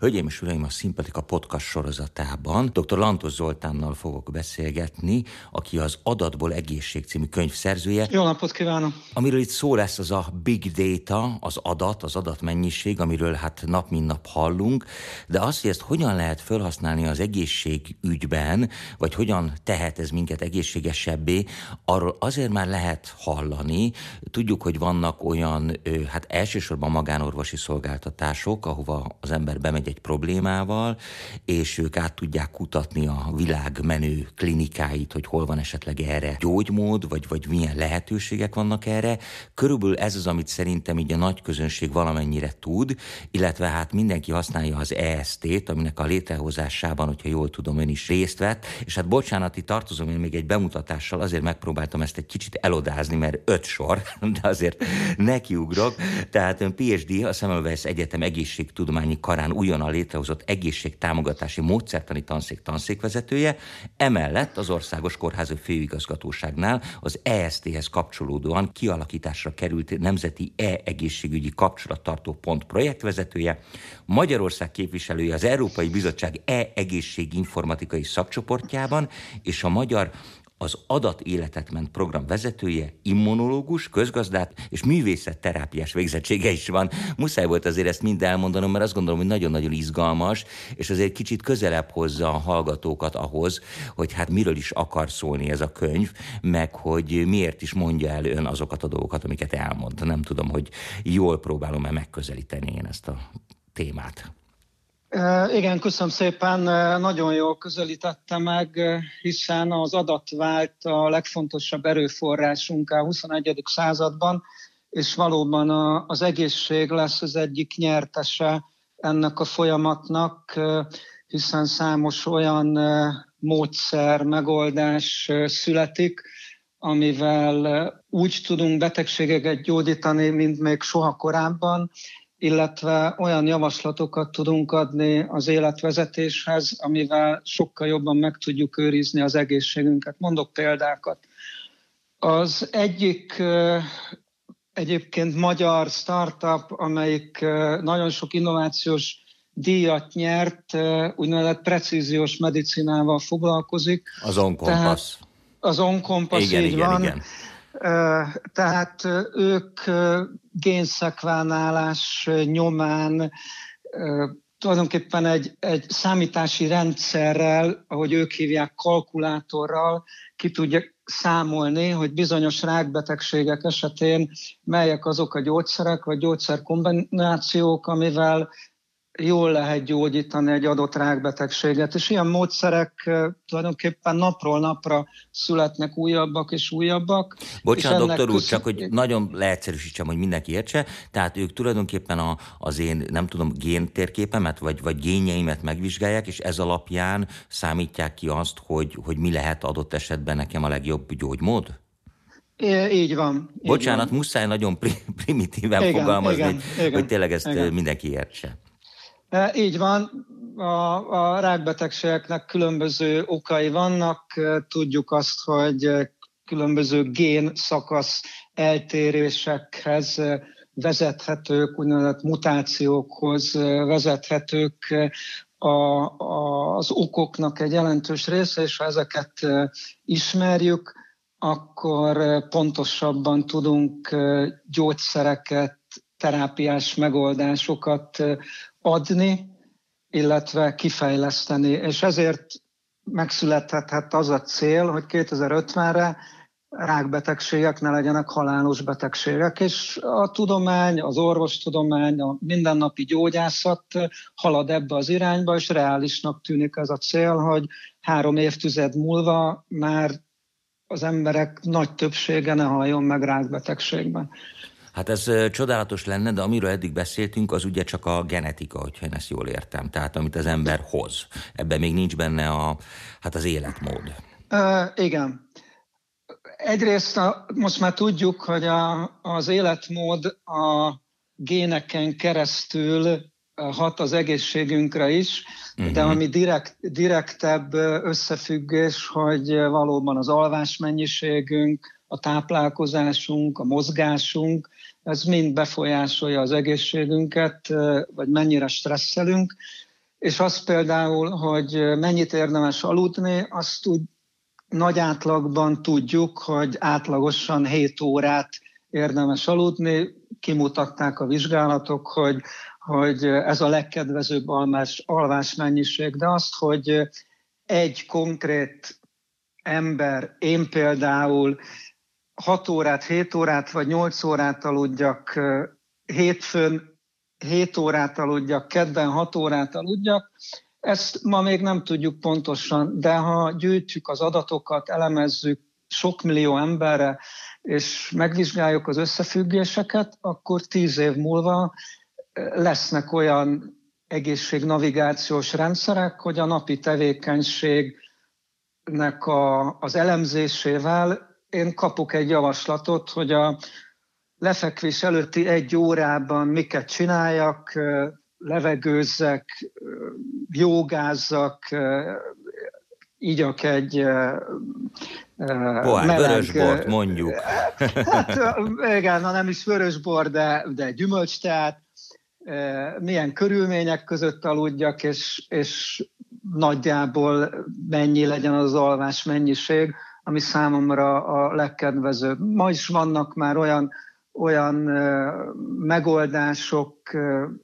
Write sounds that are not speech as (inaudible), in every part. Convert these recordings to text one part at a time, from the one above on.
Hölgyeim és Uraim, a Szimpatika podcast sorozatában dr. Lantos Zoltánnal fogok beszélgetni, aki az Adatból Egészség című könyv szerzője. Jó napot kívánok! Amiről itt szó lesz, az a big data, az adat, az adatmennyiség, amiről hát nap mint nap hallunk, de azt, hogy ezt hogyan lehet felhasználni az egészségügyben, vagy hogyan tehet ez minket egészségesebbé, arról azért már lehet hallani. Tudjuk, hogy vannak olyan, hát elsősorban magánorvosi szolgáltatások, ahova az ember bemegy egy problémával, és ők át tudják kutatni a világ menő klinikáit, hogy hol van esetleg erre gyógymód, vagy, vagy milyen lehetőségek vannak erre. Körülbelül ez az, amit szerintem így a nagy közönség valamennyire tud, illetve hát mindenki használja az EST-t, aminek a létrehozásában, hogyha jól tudom, ön is részt vett, és hát bocsánat, itt tartozom én még egy bemutatással, azért megpróbáltam ezt egy kicsit elodázni, mert öt sor, (laughs) de azért nekiugrok. Tehát ön PhD, a Semmelweis Egyetem egészségtudományi karán újon újonnan létrehozott egészségtámogatási módszertani tanszék tanszékvezetője, emellett az Országos Kórházi Főigazgatóságnál az EST-hez kapcsolódóan kialakításra került Nemzeti E-egészségügyi kapcsolattartó pont projektvezetője, Magyarország képviselője az Európai Bizottság E-egészség informatikai szakcsoportjában, és a Magyar az Adat Életet ment program vezetője, immunológus, közgazdát és művészetterápiás végzettsége is van. Muszáj volt azért ezt mind elmondanom, mert azt gondolom, hogy nagyon-nagyon izgalmas, és azért kicsit közelebb hozza a hallgatókat ahhoz, hogy hát miről is akar szólni ez a könyv, meg hogy miért is mondja el ön azokat a dolgokat, amiket elmond. Nem tudom, hogy jól próbálom-e megközelíteni én ezt a témát. Igen, köszönöm szépen. Nagyon jól közelítette meg, hiszen az adat vált a legfontosabb erőforrásunk a 21. században, és valóban az egészség lesz az egyik nyertese ennek a folyamatnak, hiszen számos olyan módszer, megoldás születik, amivel úgy tudunk betegségeket gyógyítani, mint még soha korábban, illetve olyan javaslatokat tudunk adni az életvezetéshez, amivel sokkal jobban meg tudjuk őrizni az egészségünket. Mondok példákat. Az egyik egyébként magyar startup, amelyik nagyon sok innovációs díjat nyert, úgynevezett precíziós medicinával foglalkozik. Az Onkompass. Az Onkompass, igen, így igen, van. Igen tehát ők génszekvánálás nyomán tulajdonképpen egy, egy számítási rendszerrel, ahogy ők hívják, kalkulátorral ki tudják számolni, hogy bizonyos rákbetegségek esetén melyek azok a gyógyszerek vagy gyógyszerkombinációk, amivel jól lehet gyógyítani egy adott rákbetegséget, és ilyen módszerek tulajdonképpen napról napra születnek újabbak és újabbak. Bocsánat, doktor úr, köz... csak hogy nagyon leegyszerűsítsem, hogy mindenki értse, tehát ők tulajdonképpen a, az én, nem tudom, géntérképemet, vagy, vagy génjeimet megvizsgálják, és ez alapján számítják ki azt, hogy, hogy mi lehet adott esetben nekem a legjobb gyógymód? É, így van. Így Bocsánat, van. muszáj nagyon (laughs) primitíven igen, fogalmazni, igen, hogy, igen, tényleg ezt igen. mindenki értse. E, így van, a, a rákbetegségeknek különböző okai vannak. E, tudjuk azt, hogy különböző gén szakasz eltérésekhez vezethetők, úgynevezett mutációkhoz vezethetők a, a, az okoknak egy jelentős része, és ha ezeket ismerjük, akkor pontosabban tudunk gyógyszereket, terápiás megoldásokat adni, illetve kifejleszteni, és ezért megszülethetett az a cél, hogy 2050-re rákbetegségek ne legyenek halálos betegségek, és a tudomány, az orvostudomány, a mindennapi gyógyászat halad ebbe az irányba, és reálisnak tűnik ez a cél, hogy három évtized múlva már az emberek nagy többsége ne halljon meg rákbetegségben. Hát ez csodálatos lenne, de amiről eddig beszéltünk, az ugye csak a genetika, hogyha én ezt jól értem. Tehát amit az ember hoz. Ebben még nincs benne a, hát az életmód. Uh, igen. Egyrészt a, most már tudjuk, hogy a, az életmód a géneken keresztül hat az egészségünkre is, uh-huh. de ami direkt, direktebb összefüggés, hogy valóban az alvásmennyiségünk, a táplálkozásunk, a mozgásunk, ez mind befolyásolja az egészségünket, vagy mennyire stresszelünk, és az például, hogy mennyit érdemes aludni, azt úgy nagy átlagban tudjuk, hogy átlagosan 7 órát érdemes aludni. Kimutatták a vizsgálatok, hogy, hogy ez a legkedvezőbb almás, alvás mennyiség, de azt, hogy egy konkrét ember, én például 6 órát, 7 órát vagy 8 órát aludjak, hétfőn 7 órát aludjak, kedden 6 órát aludjak, ezt ma még nem tudjuk pontosan, de ha gyűjtjük az adatokat, elemezzük sok millió emberre, és megvizsgáljuk az összefüggéseket, akkor tíz év múlva lesznek olyan egészségnavigációs rendszerek, hogy a napi tevékenységnek a, az elemzésével én kapok egy javaslatot, hogy a lefekvés előtti egy órában miket csináljak, levegőzzek, jogázzak, igyak egy Pohár, meleg, vörösbort mondjuk. Hát (laughs) igen, na nem is vörösbor, de, de gyümölcsteát, milyen körülmények között aludjak, és, és nagyjából mennyi legyen az alvás mennyiség, ami számomra a legkedvezőbb. Ma is vannak már olyan olyan megoldások,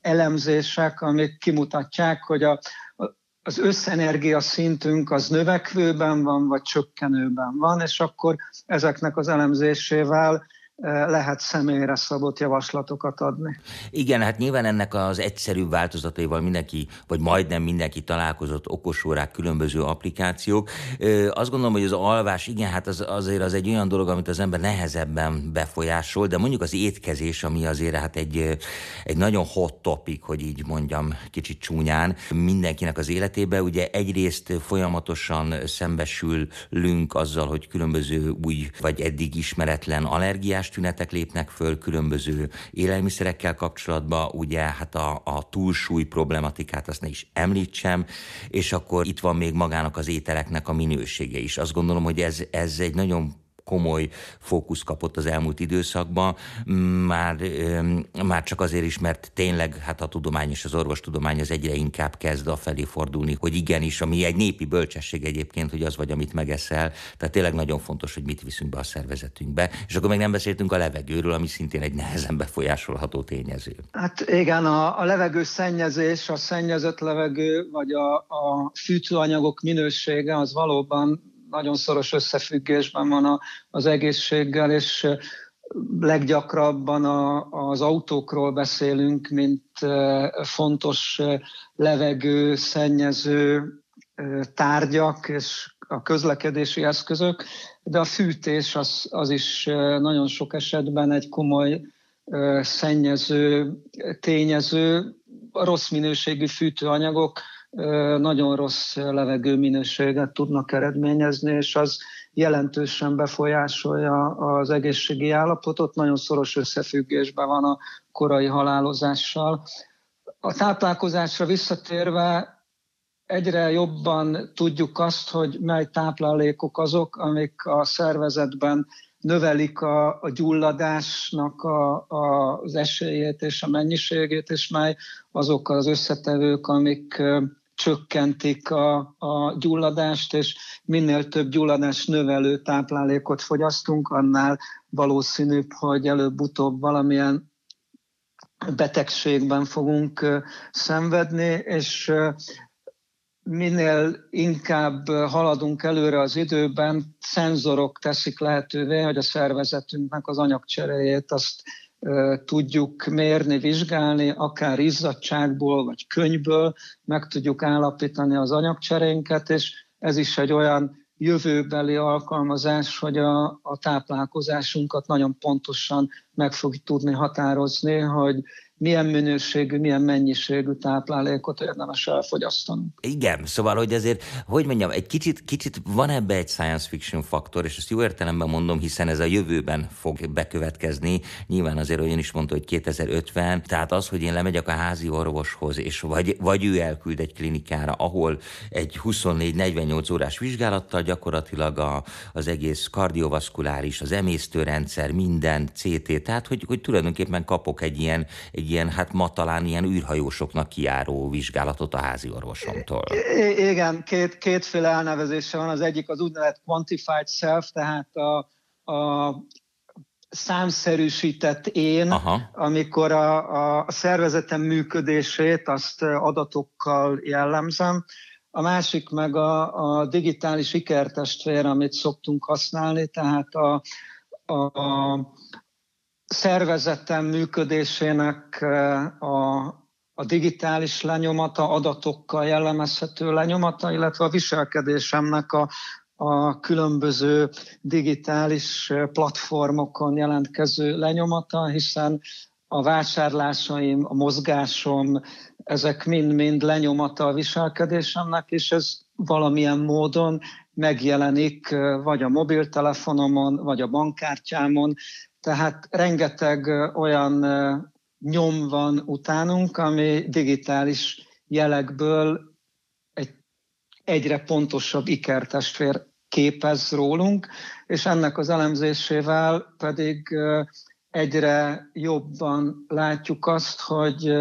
elemzések, amik kimutatják, hogy a, az összenergia szintünk az növekvőben van, vagy csökkenőben van, és akkor ezeknek az elemzésével lehet személyre szabott javaslatokat adni. Igen, hát nyilván ennek az egyszerű változataival mindenki, vagy majdnem mindenki találkozott, okosórák, különböző applikációk. Azt gondolom, hogy az alvás, igen, hát az, azért az egy olyan dolog, amit az ember nehezebben befolyásol, de mondjuk az étkezés, ami azért hát egy, egy nagyon hot topic, hogy így mondjam, kicsit csúnyán, mindenkinek az életébe. Ugye egyrészt folyamatosan szembesülünk azzal, hogy különböző új, vagy eddig ismeretlen allergiás tünetek lépnek föl különböző élelmiszerekkel kapcsolatban, ugye hát a, a túlsúly problematikát azt ne is említsem, és akkor itt van még magának az ételeknek a minősége is. Azt gondolom, hogy ez, ez egy nagyon komoly fókusz kapott az elmúlt időszakban, már, már csak azért is, mert tényleg hát a tudomány és az orvostudomány az egyre inkább kezd a felé fordulni, hogy igenis, ami egy népi bölcsesség egyébként, hogy az vagy, amit megeszel, tehát tényleg nagyon fontos, hogy mit viszünk be a szervezetünkbe, és akkor még nem beszéltünk a levegőről, ami szintén egy nehezen befolyásolható tényező. Hát igen, a, a levegő szennyezés, a szennyezett levegő, vagy a, a fűtőanyagok minősége az valóban nagyon szoros összefüggésben van a, az egészséggel, és leggyakrabban a, az autókról beszélünk, mint fontos levegő, szennyező tárgyak és a közlekedési eszközök, de a fűtés az, az is nagyon sok esetben egy komoly szennyező tényező. A rossz minőségű fűtőanyagok nagyon rossz levegő minőséget tudnak eredményezni, és az jelentősen befolyásolja az egészségi állapotot, nagyon szoros összefüggésben van a korai halálozással. A táplálkozásra visszatérve egyre jobban tudjuk azt, hogy mely táplálékok azok, amik a szervezetben növelik a, a gyulladásnak a, a, az esélyét és a mennyiségét, és mely azok az összetevők, amik csökkentik a, a gyulladást, és minél több gyulladás növelő táplálékot fogyasztunk, annál valószínűbb, hogy előbb-utóbb valamilyen betegségben fogunk szenvedni, és minél inkább haladunk előre az időben, szenzorok teszik lehetővé, hogy a szervezetünknek az anyagcseréjét azt tudjuk mérni, vizsgálni, akár izzadságból vagy könyvből meg tudjuk állapítani az anyagcserénket, és ez is egy olyan jövőbeli alkalmazás, hogy a, a táplálkozásunkat nagyon pontosan meg fogjuk tudni határozni, hogy milyen minőségű, milyen mennyiségű táplálékot érdemes elfogyasztani. Igen, szóval, hogy azért, hogy mondjam, egy kicsit, kicsit van ebbe egy science fiction faktor, és ezt jó értelemben mondom, hiszen ez a jövőben fog bekövetkezni. Nyilván azért olyan is mondta, hogy 2050, tehát az, hogy én lemegyek a házi orvoshoz, és vagy, vagy ő elküld egy klinikára, ahol egy 24-48 órás vizsgálattal gyakorlatilag a, az egész kardiovaszkuláris, az emésztőrendszer, minden CT, tehát hogy, hogy tulajdonképpen kapok egy ilyen, egy egy ilyen, hát ma talán ilyen űrhajósoknak kiáró vizsgálatot a házi orvosomtól. I- igen, két, kétféle elnevezése van. Az egyik az úgynevezett quantified self, tehát a, a számszerűsített én, Aha. amikor a, a szervezetem működését azt adatokkal jellemzem. A másik meg a, a digitális ikertestvér, amit szoktunk használni, tehát a, a, szervezetem működésének a, a digitális lenyomata, adatokkal jellemezhető lenyomata, illetve a viselkedésemnek a, a különböző digitális platformokon jelentkező lenyomata, hiszen a vásárlásaim, a mozgásom, ezek mind-mind lenyomata a viselkedésemnek, és ez valamilyen módon megjelenik vagy a mobiltelefonomon, vagy a bankkártyámon. Tehát rengeteg olyan nyom van utánunk, ami digitális jelekből egyre pontosabb ikertestvér képez rólunk, és ennek az elemzésével pedig egyre jobban látjuk azt, hogy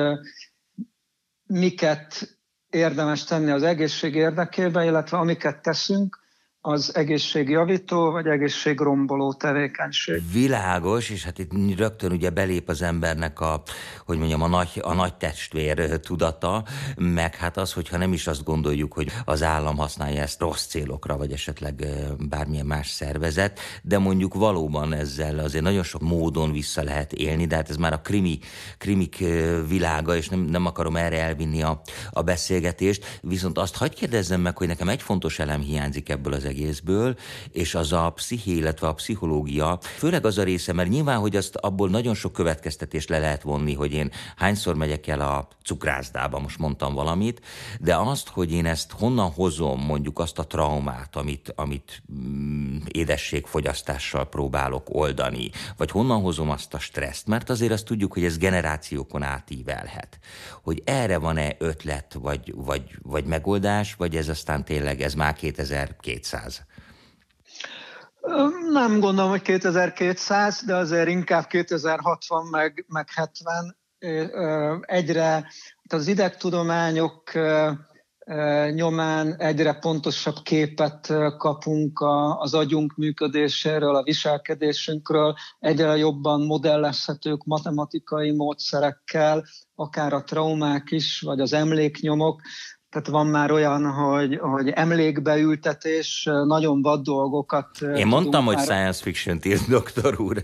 miket érdemes tenni az egészség érdekében, illetve amiket teszünk, az egészségjavító vagy egészségromboló tevékenység. Világos, és hát itt rögtön ugye belép az embernek a, hogy mondjam, a nagy, a nagy testvér tudata, meg hát az, hogyha nem is azt gondoljuk, hogy az állam használja ezt rossz célokra, vagy esetleg bármilyen más szervezet, de mondjuk valóban ezzel azért nagyon sok módon vissza lehet élni, de hát ez már a krimi, krimik világa, és nem, nem akarom erre elvinni a, a beszélgetést, viszont azt hagyd kérdezzem meg, hogy nekem egy fontos elem hiányzik ebből az egészből, és az a psziché, illetve a pszichológia, főleg az a része, mert nyilván, hogy azt abból nagyon sok következtetést le lehet vonni, hogy én hányszor megyek el a cukrászdába, most mondtam valamit, de azt, hogy én ezt honnan hozom, mondjuk azt a traumát, amit, amit mm, édességfogyasztással próbálok oldani, vagy honnan hozom azt a stresszt, mert azért azt tudjuk, hogy ez generációkon átívelhet. Hogy erre van-e ötlet, vagy, vagy, vagy megoldás, vagy ez aztán tényleg, ez már 2200 2200? Nem gondolom, hogy 2200, de azért inkább 2060 meg, meg 70. Egyre az idegtudományok nyomán egyre pontosabb képet kapunk az agyunk működéséről, a viselkedésünkről, egyre jobban modellezhetők matematikai módszerekkel, akár a traumák is, vagy az emléknyomok, tehát van már olyan, hogy, hogy emlékbeültetés, nagyon vad dolgokat. Én mondtam, hogy már... science fiction írt, doktor úr.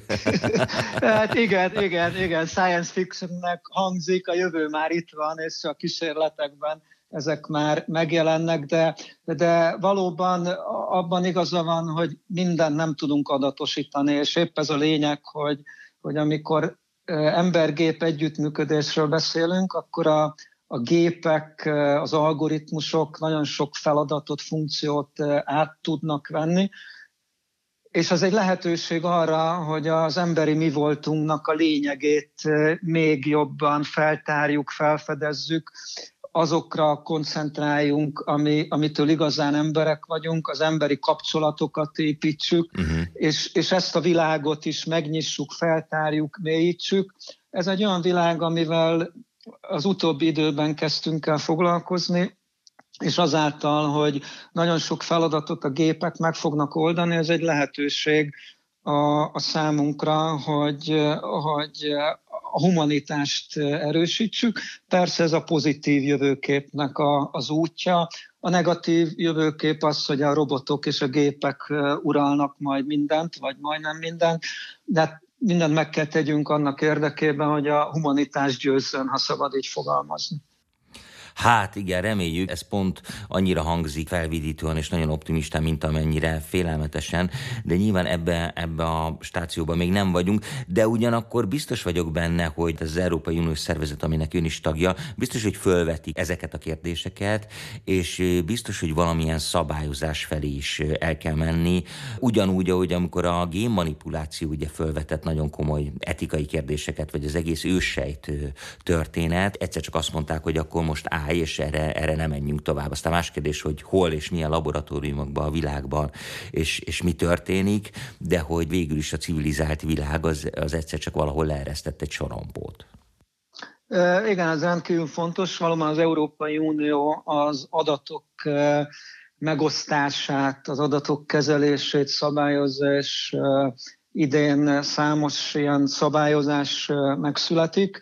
(laughs) hát igen, igen, igen, science fictionnek hangzik, a jövő már itt van, és a kísérletekben ezek már megjelennek, de, de valóban abban igaza van, hogy minden nem tudunk adatosítani, és épp ez a lényeg, hogy, hogy amikor embergép együttműködésről beszélünk, akkor a, a gépek, az algoritmusok nagyon sok feladatot, funkciót át tudnak venni, és az egy lehetőség arra, hogy az emberi mi voltunknak a lényegét még jobban feltárjuk, felfedezzük, azokra koncentráljunk, ami, amitől igazán emberek vagyunk, az emberi kapcsolatokat építsük, uh-huh. és, és ezt a világot is megnyissuk, feltárjuk, mélyítsük. Ez egy olyan világ, amivel az utóbbi időben kezdtünk el foglalkozni, és azáltal, hogy nagyon sok feladatot a gépek meg fognak oldani, ez egy lehetőség a, a számunkra, hogy, hogy a humanitást erősítsük. Persze ez a pozitív jövőképnek a, az útja. A negatív jövőkép az, hogy a robotok és a gépek uralnak majd mindent, vagy majdnem mindent, de mindent meg kell tegyünk annak érdekében, hogy a humanitás győzzön, ha szabad így fogalmazni. Hát igen, reméljük, ez pont annyira hangzik felvidítően és nagyon optimistán, mint amennyire félelmetesen, de nyilván ebbe, ebbe a stációban még nem vagyunk, de ugyanakkor biztos vagyok benne, hogy ez az Európai Uniós szervezet, aminek ön is tagja, biztos, hogy fölvetik ezeket a kérdéseket, és biztos, hogy valamilyen szabályozás felé is el kell menni. Ugyanúgy, ahogy amikor a génmanipuláció ugye fölvetett nagyon komoly etikai kérdéseket, vagy az egész őssejt történet, egyszer csak azt mondták, hogy akkor most állj, és erre, erre nem menjünk tovább. Aztán más kérdés, hogy hol és milyen laboratóriumokban a világban, és, és mi történik, de hogy végül is a civilizált világ az, az egyszer csak valahol leeresztett egy sorompót. Igen, ez rendkívül fontos. Valóban az Európai Unió az adatok megosztását, az adatok kezelését szabályozza, és idén számos ilyen szabályozás megszületik.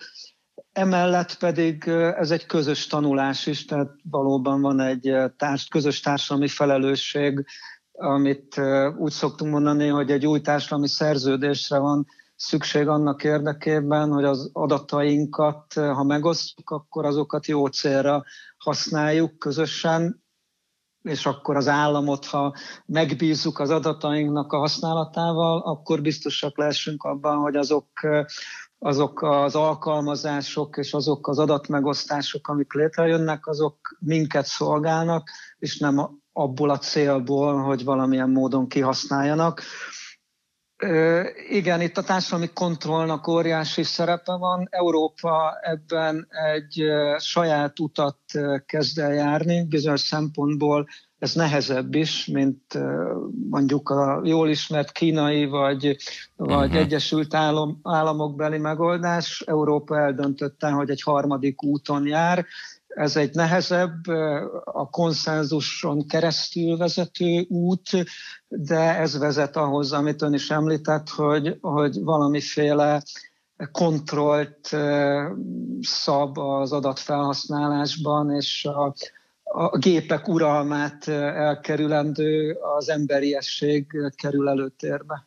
Emellett pedig ez egy közös tanulás is, tehát valóban van egy társ, közös társadalmi felelősség, amit úgy szoktunk mondani, hogy egy új társadalmi szerződésre van szükség annak érdekében, hogy az adatainkat, ha megosztjuk, akkor azokat jó célra használjuk közösen, és akkor az államot, ha megbízzuk az adatainknak a használatával, akkor biztosak leszünk abban, hogy azok, azok az alkalmazások és azok az adatmegosztások, amik létrejönnek, azok minket szolgálnak, és nem abból a célból, hogy valamilyen módon kihasználjanak. Igen, itt a társadalmi kontrollnak óriási szerepe van. Európa ebben egy saját utat kezd el járni, bizonyos szempontból ez nehezebb is, mint mondjuk a jól ismert kínai vagy, vagy uh-huh. Egyesült Állam, Államok megoldás. Európa eldöntötte, hogy egy harmadik úton jár, ez egy nehezebb, a konszenzuson keresztül vezető út, de ez vezet ahhoz, amit ön is említett, hogy, hogy valamiféle kontrollt szab az adatfelhasználásban, és a, a gépek uralmát elkerülendő, az emberiesség kerül előtérbe.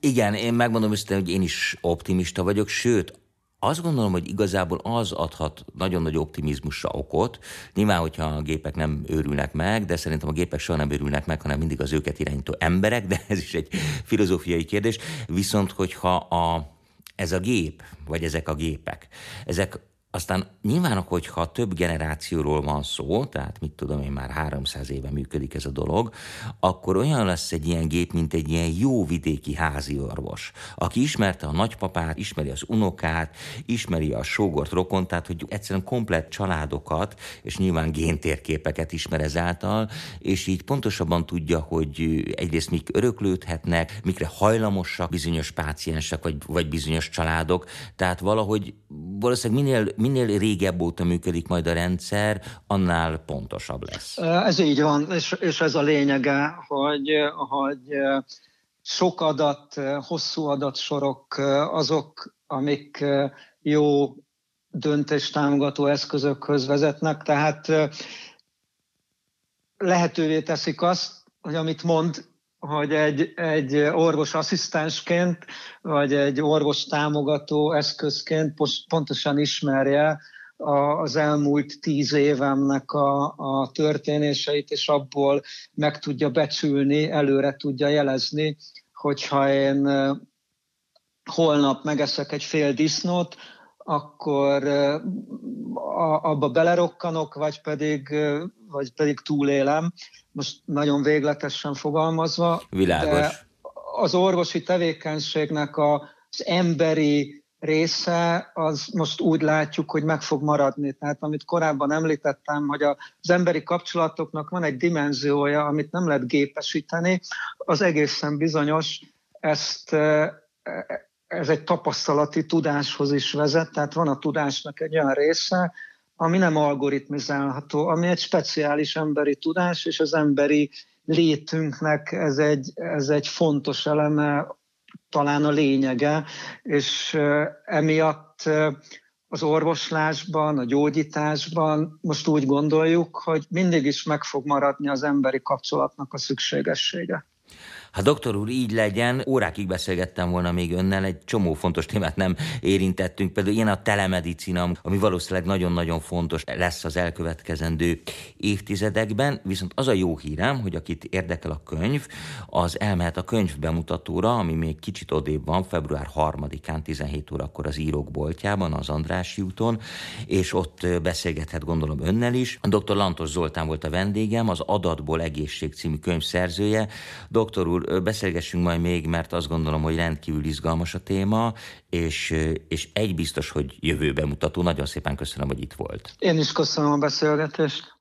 Igen, én megmondom őszintén, hogy én is optimista vagyok, sőt, azt gondolom, hogy igazából az adhat nagyon nagy optimizmusra okot. Nyilván, hogyha a gépek nem őrülnek meg, de szerintem a gépek soha nem őrülnek meg, hanem mindig az őket irányító emberek, de ez is egy filozófiai kérdés. Viszont, hogyha a, ez a gép, vagy ezek a gépek, ezek aztán nyilván, hogyha több generációról van szó, tehát mit tudom én, már 300 éve működik ez a dolog, akkor olyan lesz egy ilyen gép, mint egy ilyen jó vidéki házi orvos, aki ismerte a nagypapát, ismeri az unokát, ismeri a sógort, rokon, tehát hogy egyszerűen komplett családokat, és nyilván géntérképeket ismer ezáltal, és így pontosabban tudja, hogy egyrészt mik öröklődhetnek, mikre hajlamosak bizonyos páciensek, vagy, vagy bizonyos családok, tehát valahogy valószínűleg minél minél régebb óta működik majd a rendszer, annál pontosabb lesz. Ez így van, és, és ez a lényege, hogy, hogy sok adat, hosszú adatsorok azok, amik jó döntéstámogató eszközökhöz vezetnek, tehát lehetővé teszik azt, hogy amit mond, hogy egy, egy orvos asszisztensként, vagy egy orvos támogató eszközként pontosan ismerje az elmúlt tíz évemnek a, a történéseit, és abból meg tudja becsülni, előre tudja jelezni, hogyha én holnap megeszek egy fél disznót, akkor abba belerokkanok, vagy pedig, vagy pedig túlélem. Most nagyon végletesen fogalmazva. Világos. De az orvosi tevékenységnek az emberi része, az most úgy látjuk, hogy meg fog maradni. Tehát amit korábban említettem, hogy az emberi kapcsolatoknak van egy dimenziója, amit nem lehet gépesíteni, az egészen bizonyos, ezt ez egy tapasztalati tudáshoz is vezet, tehát van a tudásnak egy olyan része, ami nem algoritmizálható, ami egy speciális emberi tudás, és az emberi létünknek ez egy, ez egy fontos eleme, talán a lényege, és emiatt az orvoslásban, a gyógyításban most úgy gondoljuk, hogy mindig is meg fog maradni az emberi kapcsolatnak a szükségessége. Ha doktor úr így legyen, órákig beszélgettem volna még önnel, egy csomó fontos témát nem érintettünk, például ilyen a telemedicina, ami valószínűleg nagyon-nagyon fontos lesz az elkövetkezendő évtizedekben, viszont az a jó hírem, hogy akit érdekel a könyv, az elmehet a könyv bemutatóra, ami még kicsit odébb van, február 3-án 17 órakor az írók boltjában, az Andrássy úton, és ott beszélgethet gondolom önnel is. Dr. Lantos Zoltán volt a vendégem, az Adatból Egészség című könyv szerzője. Doktor úr, úr, beszélgessünk majd még, mert azt gondolom, hogy rendkívül izgalmas a téma, és, és egy biztos, hogy jövő bemutató. Nagyon szépen köszönöm, hogy itt volt. Én is köszönöm a beszélgetést.